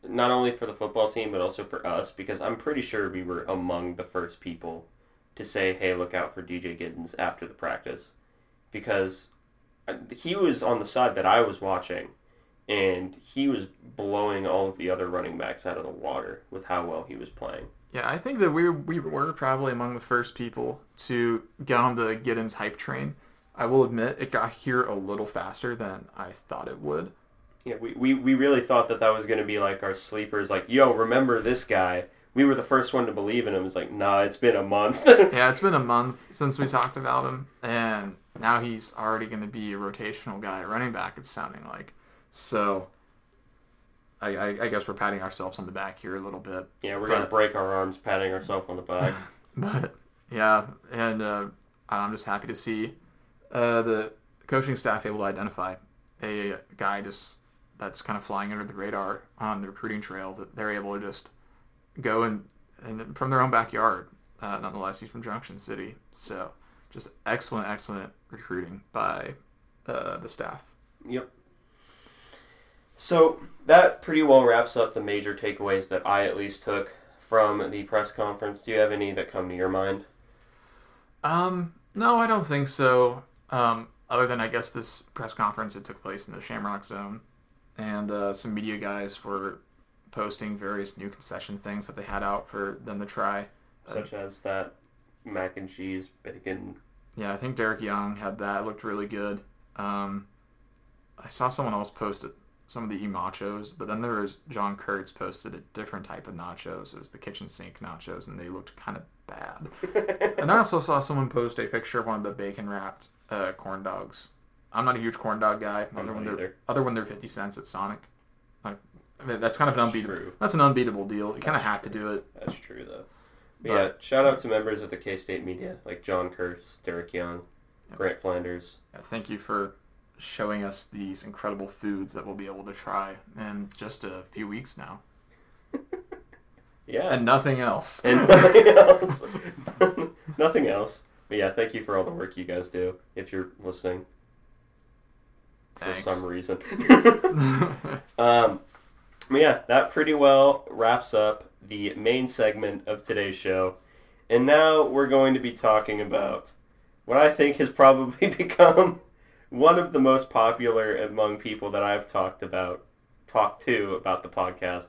not only for the football team, but also for us, because I'm pretty sure we were among the first people to say, hey, look out for DJ Giddens after the practice because uh, he was on the side that I was watching, and he was blowing all of the other running backs out of the water with how well he was playing. Yeah, I think that we we were probably among the first people to get on the Giddens hype train. I will admit it got here a little faster than I thought it would. Yeah, we, we, we really thought that that was going to be like our sleepers, like, yo, remember this guy? We were the first one to believe in him. It's like, nah, it's been a month. yeah, it's been a month since we talked about him, and now he's already going to be a rotational guy at running back, it's sounding like. So I, I, I, guess we're patting ourselves on the back here a little bit. Yeah, we're going to break our arms patting ourselves on the back. but, yeah, and uh, I'm just happy to see uh, the coaching staff able to identify a guy just that's kind of flying under the radar on the recruiting trail that they're able to just go and, and from their own backyard. Uh, nonetheless, he's from Junction City, so just excellent, excellent recruiting by uh, the staff. Yep. So that pretty well wraps up the major takeaways that I at least took from the press conference. Do you have any that come to your mind? Um, no, I don't think so. Um, other than I guess this press conference it took place in the Shamrock Zone, and uh, some media guys were posting various new concession things that they had out for them to try, such uh, as that mac and cheese, bacon. Yeah, I think Derek Young had that. It looked really good. Um, I saw someone else post some of the e-nachos, but then there was John Kurtz posted a different type of nachos. It was the kitchen sink nachos, and they looked kind of bad. and I also saw someone post a picture of one of the bacon wrapped uh, corn dogs. I'm not a huge corn dog guy. Other when they're other when they're 50 cents at Sonic. Like, I mean, that's kind of an unbeatable. That's an unbeatable deal. You kind of have to do it. That's true though. But yeah, shout out to members of the K State media like John Kurtz, Derek Young. Grant Flanders. Thank you for showing us these incredible foods that we'll be able to try in just a few weeks now, Yeah. and nothing else. and nothing else. nothing else. But yeah, thank you for all the work you guys do. If you're listening for Thanks. some reason. um, but yeah, that pretty well wraps up the main segment of today's show. And now we're going to be talking about what I think has probably become one of the most popular among people that I've talked about, talked to about the podcast,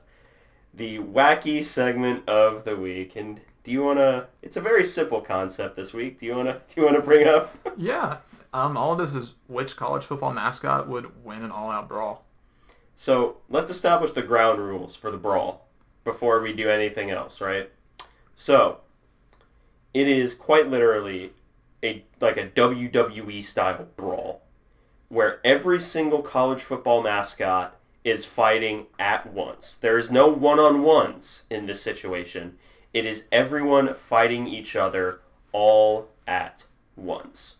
the wacky segment of the week. And do you want to? It's a very simple concept this week. Do you want to? Do you want to bring up? yeah. Um, all it is is which college football mascot would win an all-out brawl. So let's establish the ground rules for the brawl before we do anything else, right? So it is quite literally a like a WWE style brawl where every single college football mascot is fighting at once. There is no one-on-ones in this situation. It is everyone fighting each other all at once.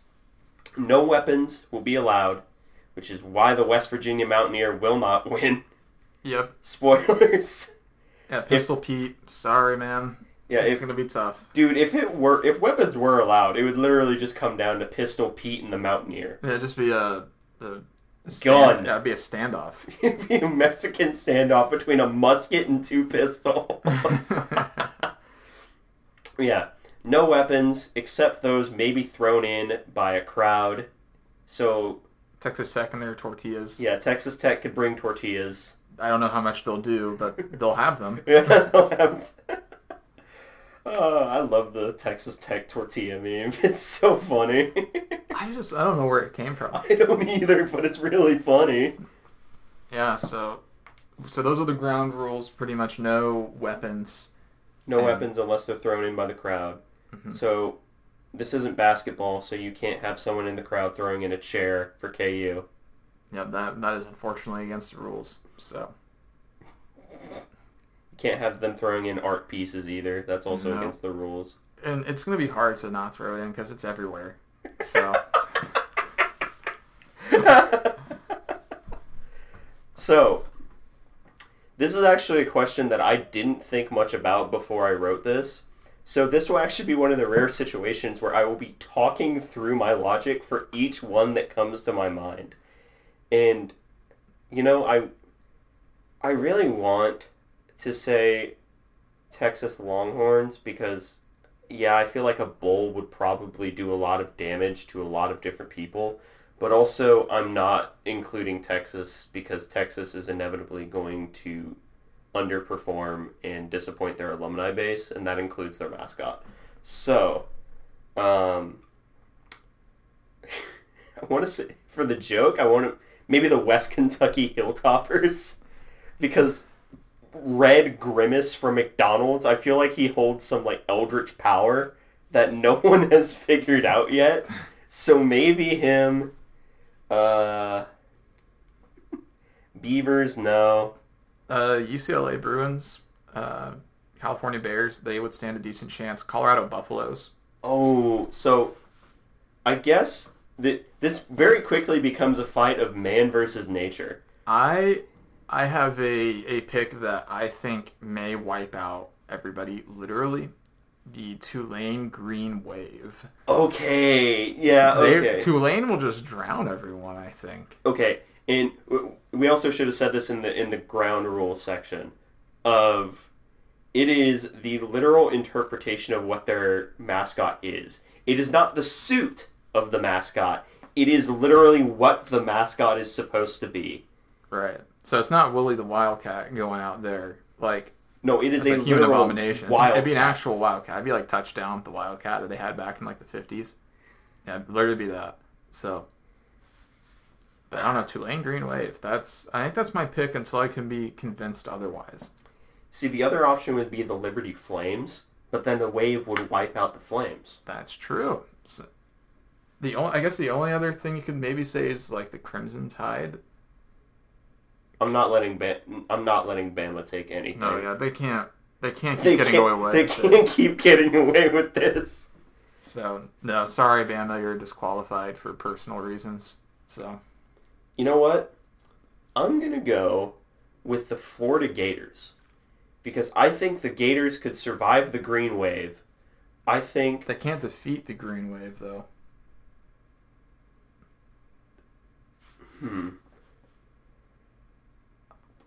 No weapons will be allowed which is why the West Virginia Mountaineer will not win. Yep. Spoilers. Yeah, Pistol Pete. Sorry, man. Yeah, it's if, gonna be tough. dude, if it were if weapons were allowed, it would literally just come down to Pistol Pete and the Mountaineer. Yeah, just be a, a, a Gun. it'd be a standoff. It'd be a Mexican standoff between a musket and two pistols. yeah, no weapons except those maybe thrown in by a crowd. So Texas Tech and their tortillas. yeah, Texas Tech could bring tortillas. I don't know how much they'll do, but they'll have them. Yeah, they'll have- Oh, I love the Texas Tech tortilla meme. It's so funny. I just I don't know where it came from. I don't either, but it's really funny. Yeah, so so those are the ground rules. Pretty much no weapons. No And- weapons unless they're thrown in by the crowd. Mhm. So this isn't basketball, so you can't have someone in the crowd throwing in a chair for KU. Yep, that that is unfortunately against the rules. So You can't have them throwing in art pieces either. That's also No. against the rules. and it's gonna be hard to not throw it in because it's everywhere. So so, this is actually a question that I didn't think much about before I wrote this. So, this will actually be one of the rare situations where I will be talking through my logic for each one that comes to my mind. And, you know, I, I really want to say Texas Longhorns because, yeah, I feel like a bull would probably do a lot of damage to a lot of different people. But also, I'm not including Texas because Texas is inevitably going to underperform and disappoint their alumni base, and that includes their mascot. So, um, I want to say for the joke, I want to maybe the West Kentucky Hilltoppers because Red Grimace from McDonald's. I feel like he holds some like eldritch power that no one has figured out yet. So maybe him. Uh, Beavers, no. uh, UCLA Bruins, uh, California Bears, they would stand a decent chance. Colorado Buffaloes. Oh, so I guess that this very quickly becomes a fight of man versus nature. I I have a a pick that I think may wipe out everybody literally. The Tulane Green Wave. Okay, yeah, They- okay. Tulane will just drown everyone. I think. Okay, and we also should have said this in the in the ground rule section of it is the literal interpretation of what their mascot is. It is not the suit of the mascot. It is literally what the mascot is supposed to be. Right. So it's not Willie the Wildcat going out there like No, it is a human abomination. It's- wild. It'd be an actual Wildcat. It'd be like touchdown the Wildcat that they had back in like the fifties. Yeah, it'd literally be that. So. But I don't know, Tulane Green Wave. That's I think that's my pick until I can be convinced otherwise. See, the other option would be the Liberty Flames, but then the wave would wipe out the flames. That's true. So, the only, I guess the only other thing you could maybe say is like the Crimson Tide. I'm not letting I'm not letting Bama take anything. No, yeah, they can't. They can't keep They getting can't, away with they can't keep getting away with this. So no, sorry, Bama, you're disqualified for personal reasons. So You know what? I'm going to go with the Florida Gators because I think the Gators could survive the green wave. I think they can't defeat the Green Wave though. Hmm.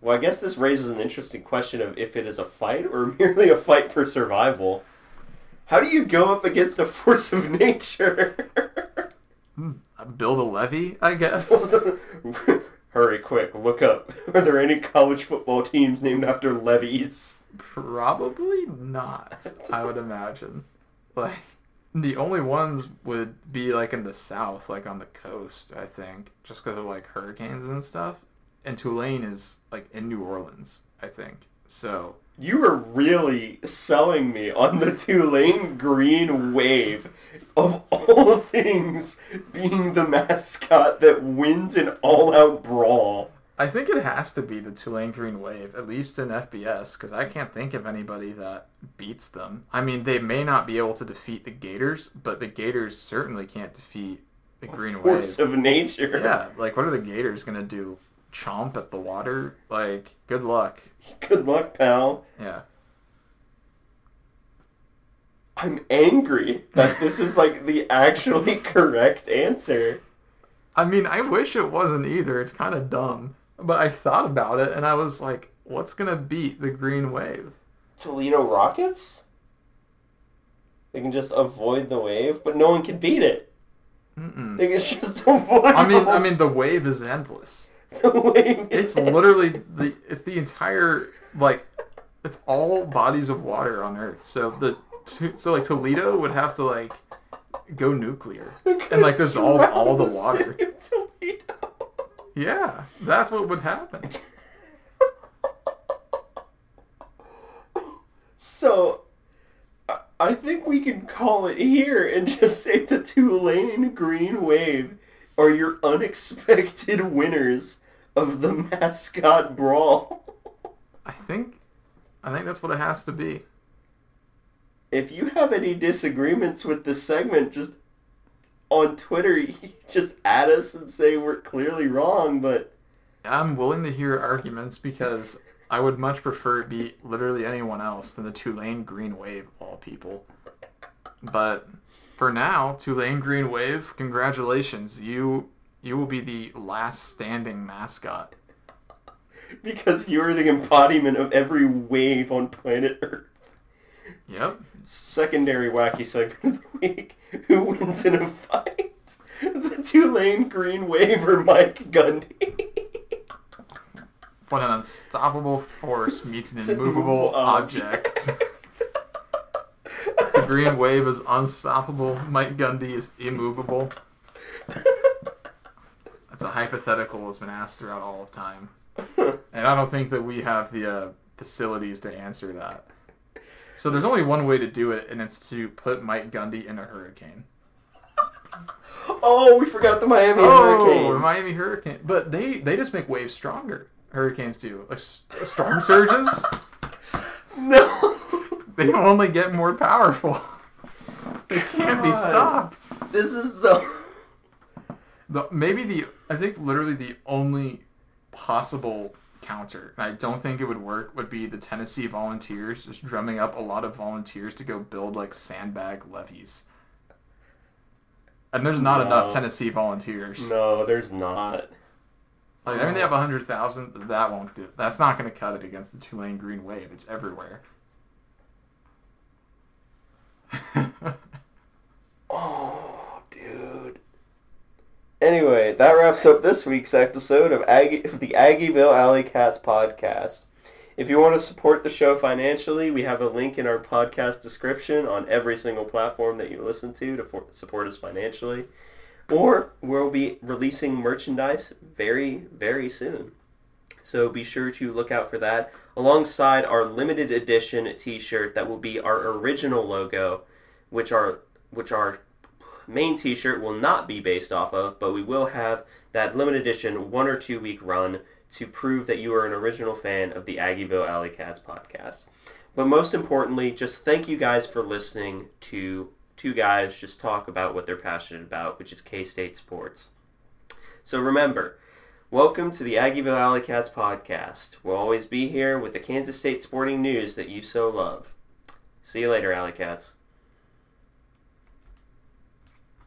Well, I guess this raises an interesting question of if it is a fight or merely a fight for survival. How do you go up against a force of nature? Uh, Build a levee, I guess. Hurry, quick, look up. Are there any college football teams named after levees? Probably not. I would imagine. Like the only ones would be like in the south, like on the coast. I think just because of like hurricanes and stuff. And Tulane is like in New Orleans, I think. So You are really selling me on the Tulane Green Wave of all things being the mascot that wins an all-out brawl. I think it has to be the Tulane Green Wave, at least in FBS, because I can't think of anybody that beats them. I mean, they may not be able to defeat the Gators, but the Gators certainly can't defeat the Green Force Wave. of nature. Yeah, like what are the Gators gonna do? Chomp at the water? Like, good luck. Good luck, pal. Yeah. I'm angry that this is like the actually correct answer. I mean, I wish it wasn't either. It's kind of dumb. But I thought about it and I was like, what's gonna beat the Green Wave? Toledo Rockets? They can just avoid the wave, but no one can beat it. Mm-mm. They can just avoid. I mean, the- I mean, the wave is endless. the wave. It's is- literally the it's the entire like it's all bodies of water on Earth. So the so like Toledo would have to like go nuclear and like dissolve all the water. City of Toledo. Yeah, that's what would happen. So, I- think we can call it here and just say the Tulane Green Wave are your unexpected winners of the mascot brawl. I think I think that's what it has to be. If you have any disagreements with this segment, just on Twitter, you just add us and say we're clearly wrong, but I'm willing to hear arguments because I would much prefer it be literally anyone else than the Tulane Green Wave of all people. But for now, Tulane Green Wave, congratulations. You you will be the last standing mascot. because you're the embodiment of every wave on planet Earth. Yep. Secondary wacky segment of the week. Who wins in a fight? The Tulane Green Wave or Mike Gundy? What an unstoppable force meets an It's an immovable immovable object. The Green Wave is unstoppable. Mike Gundy is immovable. That's a hypothetical that's been asked throughout all of time. And I don't think that we have the uh, facilities to answer that. So there's only one way to do it, and it's to put Mike Gundy in a hurricane. oh, we forgot the Miami hurricane. Oh, Hurricanes. the Miami Hurricane. But they, they just make waves stronger. Hurricanes do. Like storm surges, No. they only get more powerful. They can't be stopped. This is so. The, maybe the I think literally the only possible counter, and I don't think it would work, would be the Tennessee Volunteers just drumming up a lot of volunteers to go build like sandbag levees. And there's not No. enough Tennessee volunteers. No, there's not. Like, I mean, they have hundred thousand. That won't do. That's not going to cut it against the Tulane Green Wave. It's everywhere. Oh. Anyway, that wraps up this week's episode of, Aggie, of the Aggieville Alley Cats podcast. If you want to support the show financially, we have a link in our podcast description on every single platform that you listen to to for, support us financially. Or we'll be releasing merchandise very, very soon. So be sure to look out for that alongside our limited edition t-shirt that will be our original logo, which are which our main t-shirt will not be based off of, but we will have that limited edition one or two week run to prove that you are an original fan of the Aggieville Alley Cats podcast. But most importantly, just thank you guys for listening to two guys just talk about what they're passionate about, which is K State sports. So remember, welcome to the Aggieville Alley Cats podcast. We'll always be here with the Kansas State sporting news that you so love. See you later, Alley Cats.